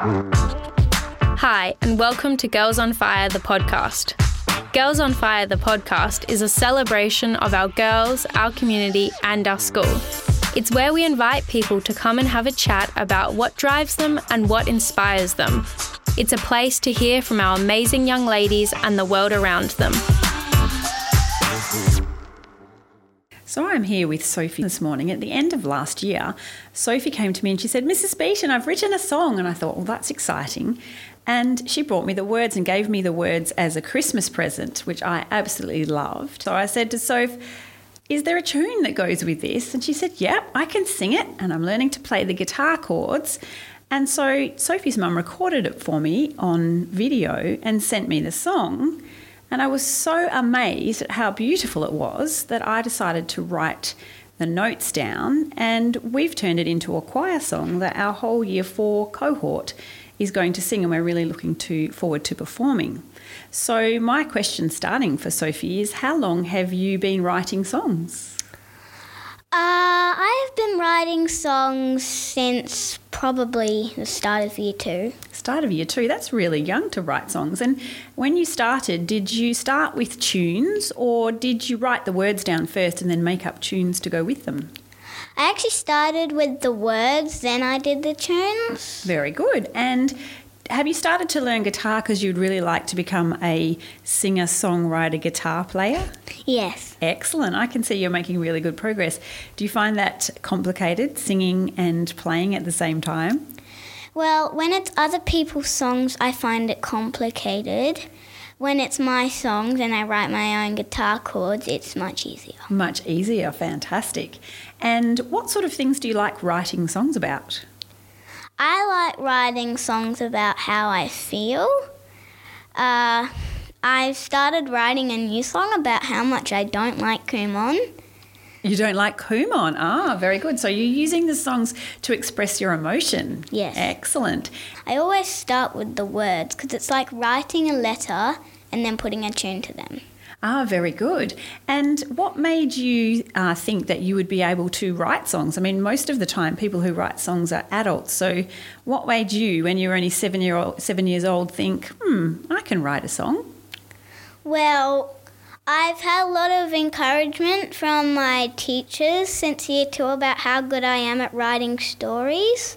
Hi, and welcome to Girls on Fire, the podcast. Girls on Fire, the podcast, is a celebration of our girls, our community, and our school. It's where we invite people to come and have a chat about what drives them and what inspires them. It's a place to hear from our amazing young ladies and the world around them. So I'm here with Sophie this morning. At the end of last year, Sophie came to me and she said, Mrs. Beaton, I've written a song. And I thought, well, that's exciting. And she brought me the words and gave me the words as a Christmas present, which I absolutely loved. So I said to Soph, is there a tune that goes with this? And she said, Yep, I can sing it. And I'm learning to play the guitar chords. And so Sophie's mum recorded it for me on video and sent me the song. And I was so amazed at how beautiful it was that I decided to write the notes down, and we've turned it into a choir song that our whole year four cohort is going to sing, and we're really looking to forward to performing. So, my question starting for Sophie is How long have you been writing songs? Uh, I've been writing songs since probably the start of year two. Start of year two, that's really young to write songs. And when you started, did you start with tunes or did you write the words down first and then make up tunes to go with them? I actually started with the words, then I did the tunes. Very good. And have you started to learn guitar because you'd really like to become a singer, songwriter, guitar player? Yes. Excellent. I can see you're making really good progress. Do you find that complicated, singing and playing at the same time? Well, when it's other people's songs, I find it complicated. When it's my songs and I write my own guitar chords, it's much easier. Much easier. Fantastic. And what sort of things do you like writing songs about? I like writing songs about how I feel. Uh, I've started writing a new song about how much I don't like Kumon. You don't like Kumon? Ah, very good. So you're using the songs to express your emotion? Yes. Excellent. I always start with the words because it's like writing a letter and then putting a tune to them. Ah, very good. And what made you uh, think that you would be able to write songs? I mean, most of the time, people who write songs are adults. So, what made you, when you were only seven year old, seven years old, think, "Hmm, I can write a song"? Well, I've had a lot of encouragement from my teachers since year two about how good I am at writing stories.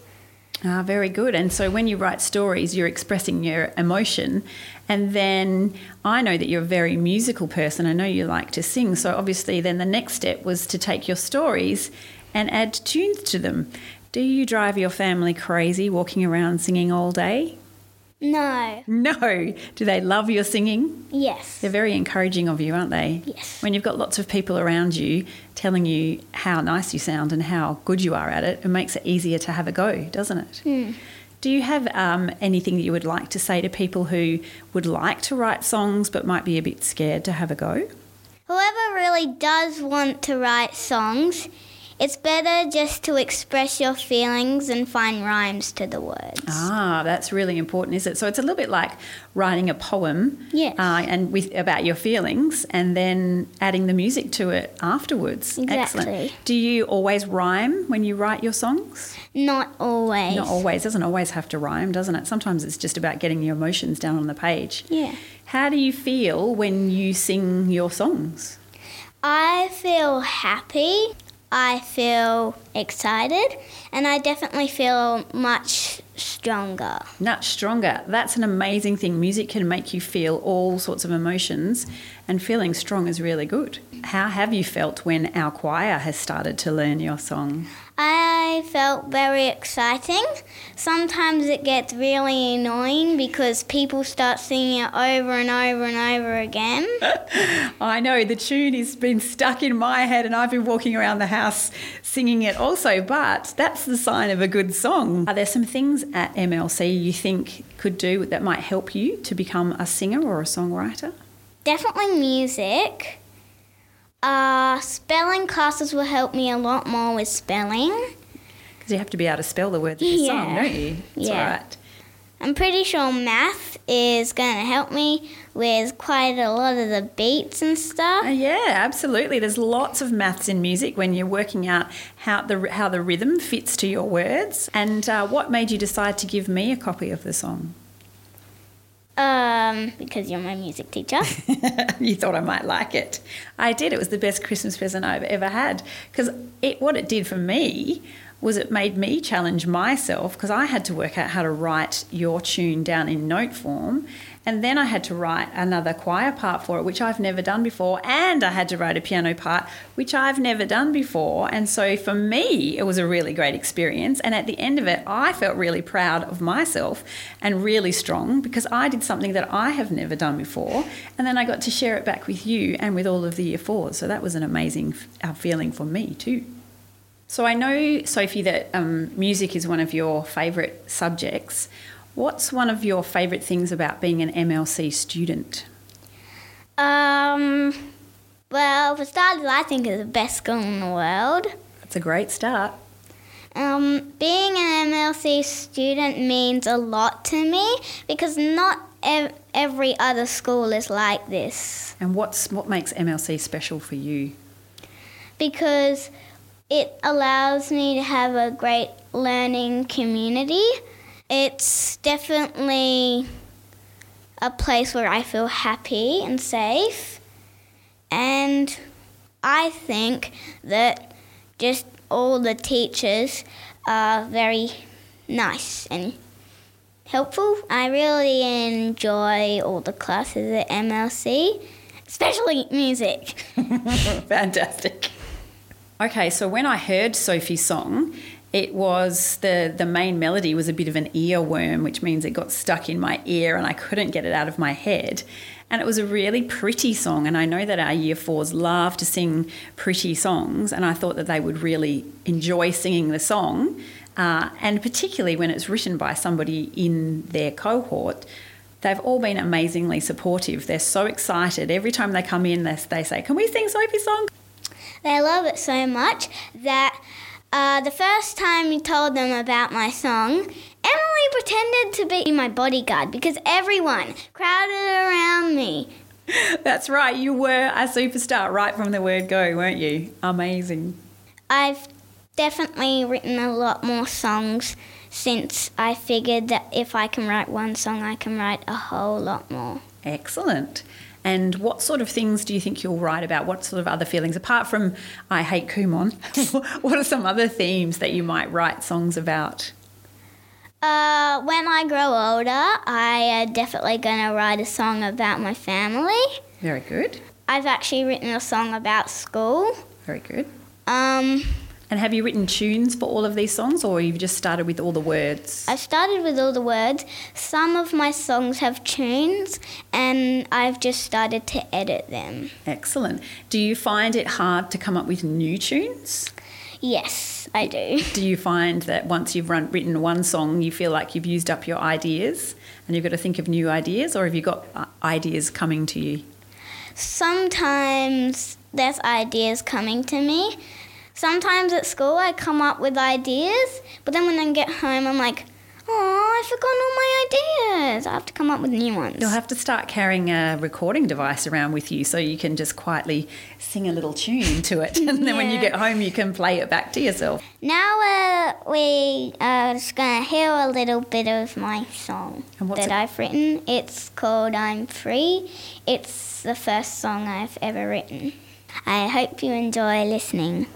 Ah, very good. And so when you write stories, you're expressing your emotion. And then I know that you're a very musical person. I know you like to sing. So obviously, then the next step was to take your stories and add tunes to them. Do you drive your family crazy walking around singing all day? No. No. Do they love your singing? Yes. They're very encouraging of you, aren't they? Yes. When you've got lots of people around you telling you how nice you sound and how good you are at it, it makes it easier to have a go, doesn't it? Hmm. Do you have um, anything that you would like to say to people who would like to write songs but might be a bit scared to have a go? Whoever really does want to write songs, it's better just to express your feelings and find rhymes to the words. Ah, that's really important, is it? So it's a little bit like writing a poem, Yes. uh, and with about your feelings, and then adding the music to it afterwards. Excellent. Exactly. Do you always rhyme when you write your songs? Not always. Not always. Doesn't always have to rhyme, doesn't it? Sometimes it's just about getting your emotions down on the page. Yeah. How do you feel when you sing your songs? I feel happy. I feel excited, and I definitely feel much stronger. Much stronger. That's an amazing thing. Music can make you feel all sorts of emotions, and feeling strong is really good. How have you felt when our choir has started to learn your song? I felt very exciting. Sometimes it gets really annoying because people start singing it over and over and over again. I know the tune has been stuck in my head, and I've been walking around the house singing it also, but that's the sign of a good song. Are there some things at MLC you think could do that might help you to become a singer or a songwriter? Definitely music. Uh, spelling classes will help me a lot more with spelling. Because you have to be able to spell the words of the song, don't you? That's Yeah. all right. I'm pretty sure math is going to help me with quite a lot of the beats and stuff. Uh, yeah, absolutely. There's lots of maths in music when you're working out how the how the rhythm fits to your words. And uh, what made you decide to give me a copy of the song? Um, because you're my music teacher. you thought I might like it. I did. It was the best Christmas present I've ever had because it what it did for me was it made me challenge myself because I had to work out how to write your tune down in note form. And then I had to write another choir part for it, which I've never done before. And I had to write a piano part, which I've never done before. And so for me, it was a really great experience. And at the end of it, I felt really proud of myself and really strong because I did something that I have never done before. And then I got to share it back with you and with all of the year fours. So that was an amazing uh, feeling for me, too. So I know, Sophie, that um, music is one of your favourite subjects. What's one of your favourite things about being an MLC student? Um, well, for starters, I think it's the best school in the world. That's a great start. Um, being an MLC student means a lot to me because not ev- every other school is like this. And what's what makes MLC special for you? Because it allows me to have a great learning community. It's definitely a place where I feel happy and safe. And I think that just all the teachers are very nice and helpful. I really enjoy all the classes at MLC, especially music. Fantastic. Okay, so when I heard Sophie's song, it was the the main melody was a bit of an earworm, which means it got stuck in my ear and I couldn't get it out of my head. And it was a really pretty song, and I know that our year fours love to sing pretty songs, and I thought that they would really enjoy singing the song, uh, and particularly when it's written by somebody in their cohort. They've all been amazingly supportive. They're so excited. Every time they come in, they, they say, Can we sing Sophie's song? They love it so much that uh, the first time you told them about my song, Emily pretended to be my bodyguard because everyone crowded around me. That's right, you were a superstar right from the word go, weren't you? Amazing. I've definitely written a lot more songs since I figured that if I can write one song, I can write a whole lot more. Excellent. And what sort of things do you think you'll write about? What sort of other feelings, apart from I hate Kumon, what are some other themes that you might write songs about? Uh, when I grow older, I am definitely going to write a song about my family. Very good. I've actually written a song about school. Very good. Um, and have you written tunes for all of these songs, or you've just started with all the words? I've started with all the words. Some of my songs have tunes, and I've just started to edit them. Excellent. Do you find it hard to come up with new tunes? Yes, I do. Do you find that once you've run, written one song, you feel like you've used up your ideas and you've got to think of new ideas, or have you got uh, ideas coming to you? Sometimes there's ideas coming to me, Sometimes at school I come up with ideas, but then when I get home I'm like, oh, I've forgotten all my ideas. I have to come up with new ones. You'll have to start carrying a recording device around with you so you can just quietly sing a little tune to it. and then yeah. when you get home, you can play it back to yourself. Now uh, we are just going to hear a little bit of my song that it? I've written. It's called I'm Free. It's the first song I've ever written. I hope you enjoy listening.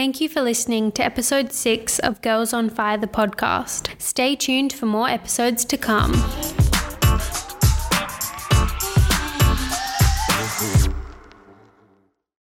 Thank you for listening to episode six of Girls on Fire, the podcast. Stay tuned for more episodes to come.